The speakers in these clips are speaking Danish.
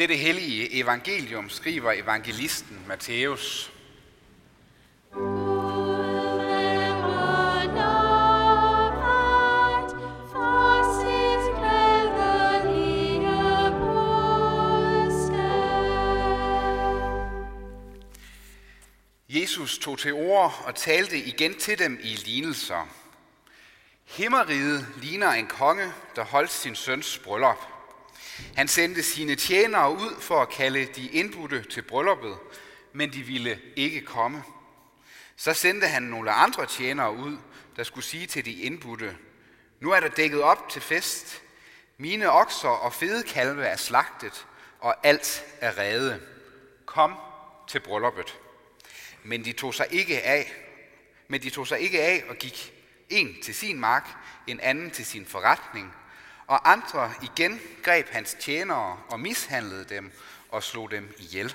Dette hellige evangelium skriver evangelisten Matthæus. Jesus tog til ord og talte igen til dem i lignelser. Himmeriget ligner en konge, der holdt sin søns bryllup. Han sendte sine tjenere ud for at kalde de indbudte til brylluppet, men de ville ikke komme. Så sendte han nogle andre tjenere ud, der skulle sige til de indbudte, nu er der dækket op til fest. Mine okser og fede kalve er slagtet, og alt er reddet. Kom til brylluppet. Men de tog sig ikke af, men de tog sig ikke af og gik en til sin mark, en anden til sin forretning, og andre igen greb hans tjenere og mishandlede dem og slog dem ihjel.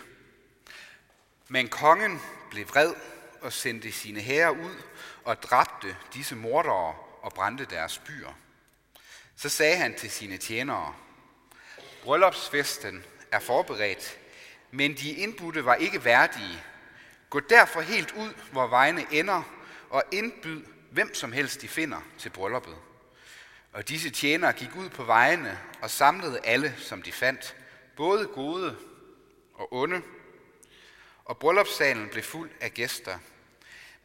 Men kongen blev vred og sendte sine hære ud og dræbte disse mordere og brændte deres byer. Så sagde han til sine tjenere, Bryllupsfesten er forberedt, men de indbudte var ikke værdige. Gå derfor helt ud, hvor vejene ender, og indbyd hvem som helst de finder til brylluppet. Og disse tjenere gik ud på vejene og samlede alle, som de fandt, både gode og onde. Og bryllupssalen blev fuld af gæster.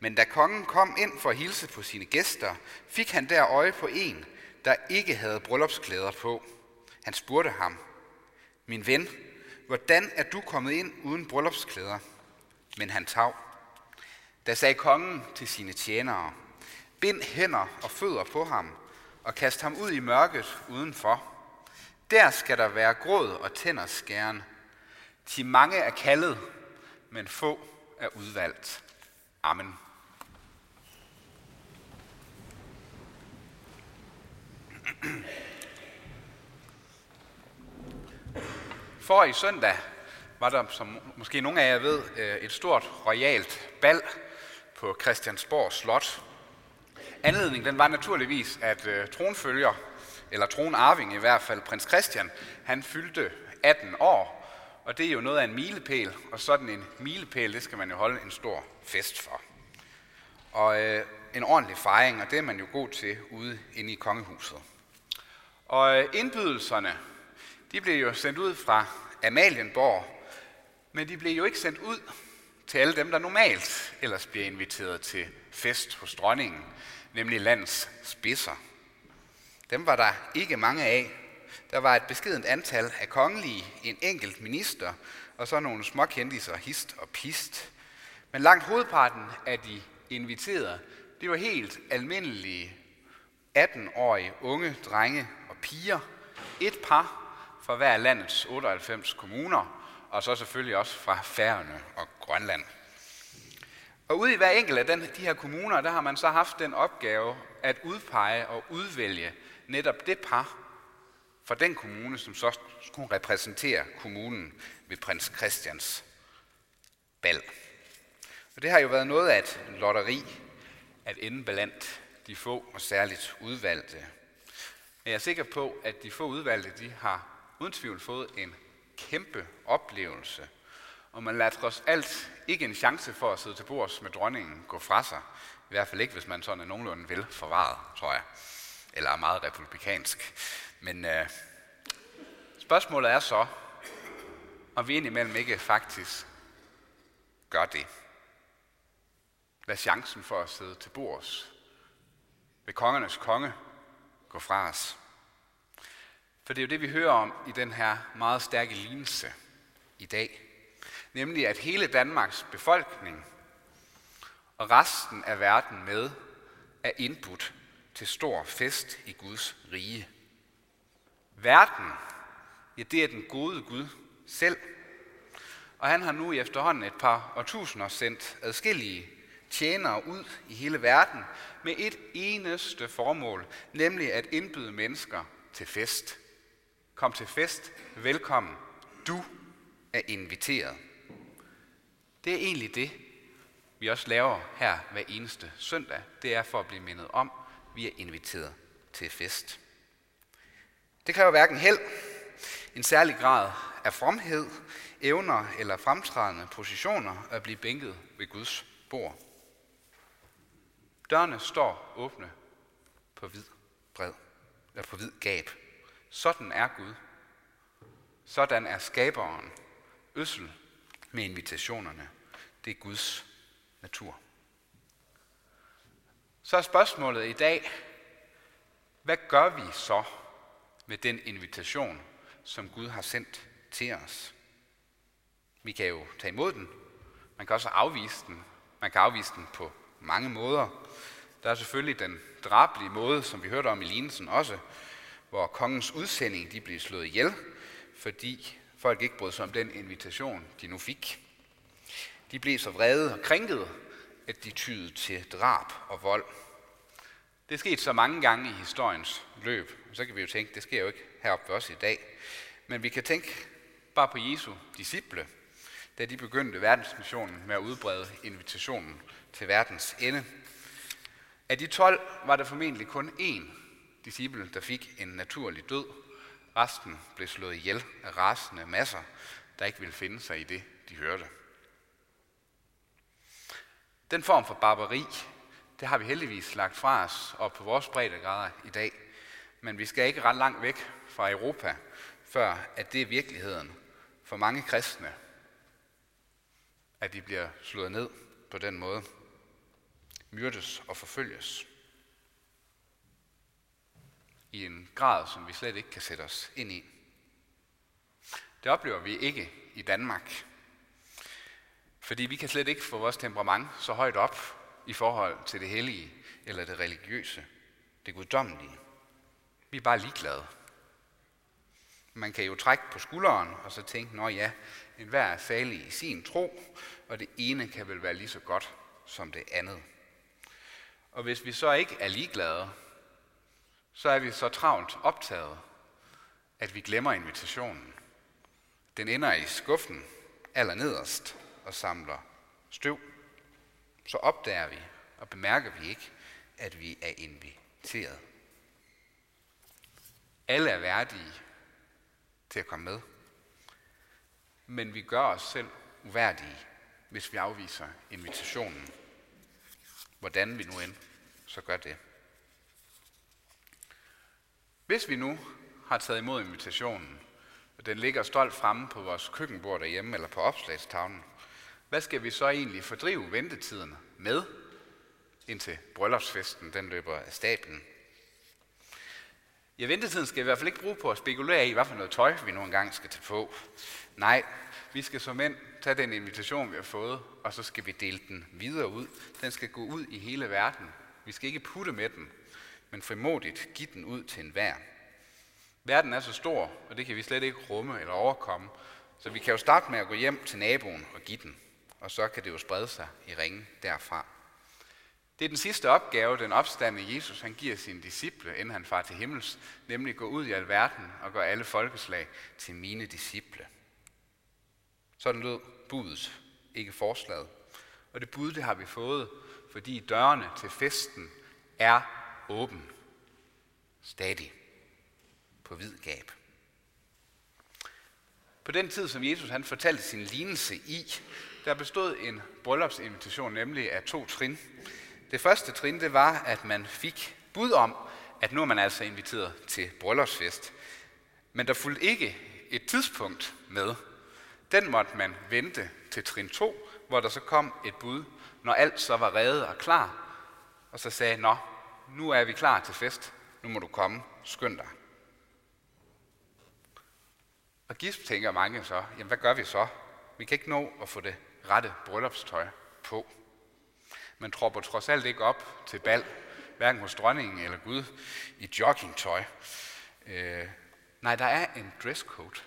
Men da kongen kom ind for at hilse på sine gæster, fik han der øje på en, der ikke havde bryllupsklæder på. Han spurgte ham, min ven, hvordan er du kommet ind uden bryllupsklæder? Men han tav. Da sagde kongen til sine tjenere, bind hænder og fødder på ham, og kast ham ud i mørket udenfor. Der skal der være gråd og tænder skæren. Til mange er kaldet, men få er udvalgt. Amen. For i søndag var der, som måske nogle af jer ved, øh, et stort royalt bal på Christiansborg Slot. Anledningen den var naturligvis, at øh, tronfølger, eller tronarving i hvert fald, prins Christian, han fyldte 18 år, og det er jo noget af en milepæl, og sådan en milepæl, det skal man jo holde en stor fest for. Og øh, en ordentlig fejring, og det er man jo god til ude inde i kongehuset. Og øh, indbydelserne, de blev jo sendt ud fra Amalienborg, men de blev jo ikke sendt ud til alle dem, der normalt ellers bliver inviteret til fest hos dronningen, nemlig landets spidser. Dem var der ikke mange af. Der var et beskedent antal af kongelige, en enkelt minister, og så nogle småkendiser, hist og pist. Men langt hovedparten af de inviterede, det var helt almindelige 18-årige unge drenge og piger. Et par fra hver landets 98 kommuner, og så selvfølgelig også fra Færøerne og Grønland. Og ude i hver enkelt af den, de her kommuner, der har man så haft den opgave at udpege og udvælge netop det par fra den kommune, som så skulle repræsentere kommunen ved prins Christians bal. Og det har jo været noget af et lotteri at ende blandt de få og særligt udvalgte. Men jeg er sikker på, at de få udvalgte, de har uden tvivl fået en kæmpe oplevelse – og man lader trods alt ikke en chance for at sidde til bords med dronningen gå fra sig. I hvert fald ikke, hvis man sådan er nogenlunde vel forvaret, tror jeg. Eller er meget republikansk. Men øh, spørgsmålet er så, om vi indimellem ikke faktisk gør det. Lad chancen for at sidde til bords ved kongernes konge gå fra os. For det er jo det, vi hører om i den her meget stærke lignelse i dag nemlig at hele Danmarks befolkning og resten af verden med er indbudt til stor fest i Guds rige. Verden, ja, det er den gode Gud selv. Og han har nu i efterhånden et par årtusinder sendt adskillige tjenere ud i hele verden med et eneste formål, nemlig at indbyde mennesker til fest. Kom til fest, velkommen. Du er inviteret. Det er egentlig det, vi også laver her hver eneste søndag. Det er for at blive mindet om, vi er inviteret til fest. Det kræver hverken held, en særlig grad af fromhed, evner eller fremtrædende positioner at blive bænket ved Guds bord. Dørene står åbne på hvid bred, eller på hvid gab. Sådan er Gud. Sådan er skaberen. Øssel med invitationerne. Det er Guds natur. Så er spørgsmålet i dag, hvad gør vi så med den invitation, som Gud har sendt til os? Vi kan jo tage imod den. Man kan også afvise den. Man kan afvise den på mange måder. Der er selvfølgelig den drablige måde, som vi hørte om i lignelsen også, hvor kongens udsending de blev slået ihjel, fordi folk ikke brød sig om den invitation, de nu fik. De blev så vrede og krænkede, at de tydede til drab og vold. Det er sket så mange gange i historiens løb, og så kan vi jo tænke, det sker jo ikke heroppe ved os i dag. Men vi kan tænke bare på Jesu disciple, da de begyndte verdensmissionen med at udbrede invitationen til verdens ende. Af de 12 var der formentlig kun én disciple, der fik en naturlig død. Resten blev slået ihjel af rasende masser, der ikke ville finde sig i det, de hørte. Den form for barbari, det har vi heldigvis lagt fra os og på vores breddegrader i dag. Men vi skal ikke ret langt væk fra Europa, før at det er virkeligheden for mange kristne, at de bliver slået ned på den måde, myrdes og forfølges i en grad, som vi slet ikke kan sætte os ind i. Det oplever vi ikke i Danmark. Fordi vi kan slet ikke få vores temperament så højt op i forhold til det hellige eller det religiøse, det guddommelige. Vi er bare ligeglade. Man kan jo trække på skulderen og så tænke, nå ja, enhver er salig i sin tro, og det ene kan vel være lige så godt som det andet. Og hvis vi så ikke er ligeglade, så er vi så travlt optaget, at vi glemmer invitationen. Den ender i skuffen allernederst og samler støv. Så opdager vi og bemærker vi ikke, at vi er inviteret. Alle er værdige til at komme med. Men vi gør os selv uværdige, hvis vi afviser invitationen. Hvordan vi nu end så gør det. Hvis vi nu har taget imod invitationen, og den ligger stolt fremme på vores køkkenbord derhjemme eller på opslagstavlen, hvad skal vi så egentlig fordrive ventetiden med, indtil bryllupsfesten den løber af stablen? Ja, ventetiden skal vi i hvert fald ikke bruge på at spekulere i, hvad for noget tøj vi nu engang skal tage på. Nej, vi skal som mænd tage den invitation, vi har fået, og så skal vi dele den videre ud. Den skal gå ud i hele verden. Vi skal ikke putte med den, men frimodigt give den ud til enhver. Verden er så stor, og det kan vi slet ikke rumme eller overkomme, så vi kan jo starte med at gå hjem til naboen og give den, og så kan det jo sprede sig i ringen derfra. Det er den sidste opgave, den opstande Jesus han giver sine disciple, inden han far til himmels, nemlig gå ud i alverden og gøre alle folkeslag til mine disciple. Sådan lød budet, ikke forslaget. Og det bud, det har vi fået, fordi dørene til festen er åben. Stadig. På hvid gab. På den tid, som Jesus han fortalte sin lignelse i, der bestod en bryllupsinvitation nemlig af to trin. Det første trin, det var, at man fik bud om, at nu er man altså inviteret til bryllupsfest. Men der fulgte ikke et tidspunkt med. Den måtte man vente til trin 2, hvor der så kom et bud, når alt så var reddet og klar. Og så sagde, nå, nu er vi klar til fest. Nu må du komme. Skynd dig. Og gisp tænker mange så, jamen hvad gør vi så? Vi kan ikke nå at få det rette bryllupstøj på. Man tropper trods alt ikke op til bal, hverken hos dronningen eller Gud, i joggingtøj. Øh, nej, der er en dresscode.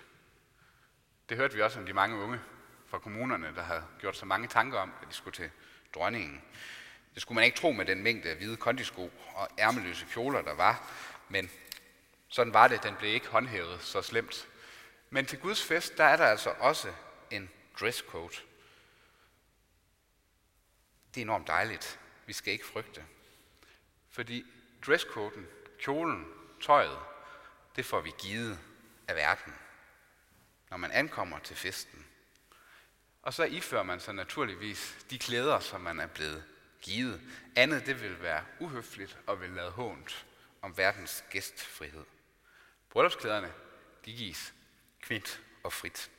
Det hørte vi også om de mange unge fra kommunerne, der havde gjort så mange tanker om, at de skulle til dronningen. Det skulle man ikke tro med den mængde af hvide kondisko og ærmeløse kjoler, der var, men sådan var det. Den blev ikke håndhævet så slemt. Men til Guds fest, der er der altså også en dresscode. Det er enormt dejligt. Vi skal ikke frygte. Fordi dresscoden, kjolen, tøjet, det får vi givet af verden. når man ankommer til festen. Og så ifører man sig naturligvis de klæder, som man er blevet givet. Andet det vil være uhøfligt og vil lade hånt om verdens gæstfrihed. Bryllupsklæderne, de gives kvint og frit.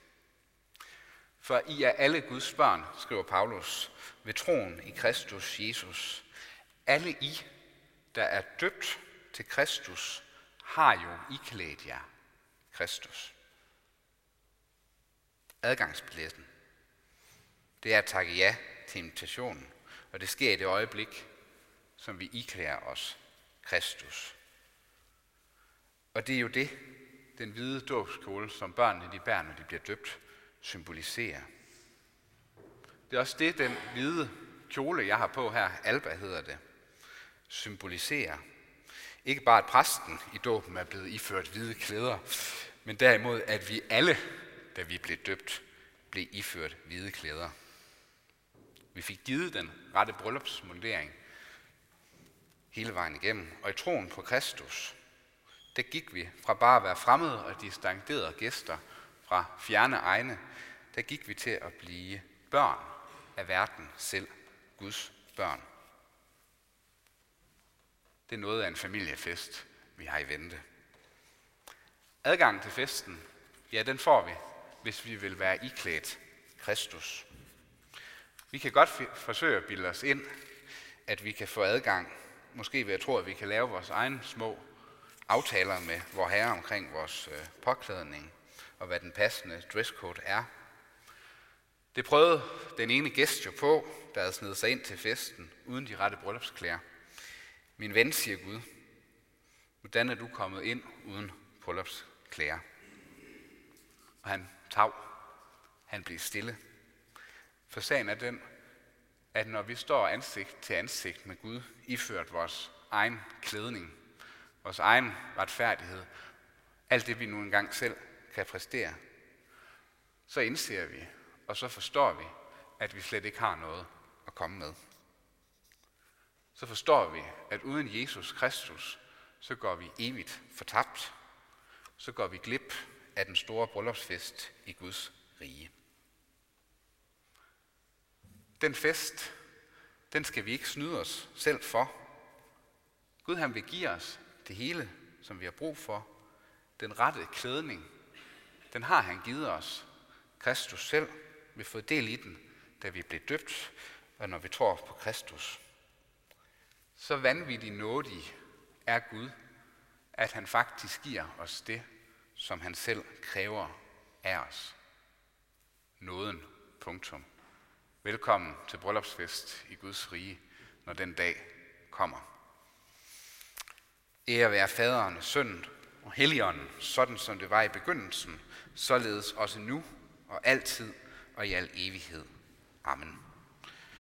For I er alle Guds børn, skriver Paulus, ved troen i Kristus Jesus. Alle I, der er døbt til Kristus, har jo iklædt jer Kristus. Adgangsbilletten. Det er at takke ja til invitationen, og det sker i det øjeblik, som vi iklærer os Kristus. Og det er jo det, den hvide dåbskjole, som børnene de bærer, når de bliver døbt, symboliserer. Det er også det, den hvide kjole, jeg har på her, Alba hedder det, symboliserer. Ikke bare, at præsten i dåben er blevet iført hvide klæder, men derimod, at vi alle, da vi blev døbt, blev iført hvide klæder. Vi fik givet den rette bryllupsmundering hele vejen igennem, og i troen på Kristus, der gik vi fra bare at være fremmede og distancerede gæster fra fjerne egne, der gik vi til at blive børn af verden selv, Guds børn. Det er noget af en familiefest, vi har i vente. Adgang til festen, ja, den får vi, hvis vi vil være iklædt Kristus. Vi kan godt forsøge at bilde os ind, at vi kan få adgang, måske ved at tro, at vi kan lave vores egne små aftaler med vor herre omkring vores øh, påklædning og hvad den passende dresscode er. Det prøvede den ene gæst jo på, der havde snedet sig ind til festen uden de rette bryllupsklæder. Min ven, siger Gud, hvordan er du kommet ind uden bryllupsklæder? Og han tav. Han blev stille. For sagen er den, at når vi står ansigt til ansigt med Gud, iført vores egen klædning, vores egen retfærdighed, alt det vi nu engang selv kan præstere, så indser vi, og så forstår vi, at vi slet ikke har noget at komme med. Så forstår vi, at uden Jesus Kristus, så går vi evigt fortabt. Så går vi glip af den store bryllupsfest i Guds rige. Den fest, den skal vi ikke snyde os selv for. Gud han vil give os det hele, som vi har brug for. Den rette klædning, den har han givet os. Kristus selv. Vi har fået del i den, da vi blev døbt, og når vi tror på Kristus. Så vanvittigt nådig er Gud, at han faktisk giver os det, som han selv kræver af os. Nåden. Punktum. Velkommen til bryllupsfest i Guds rige, når den dag kommer. Ære være faderen, sønnen og helligånden, sådan som det var i begyndelsen, således også nu og altid og i al evighed. Amen.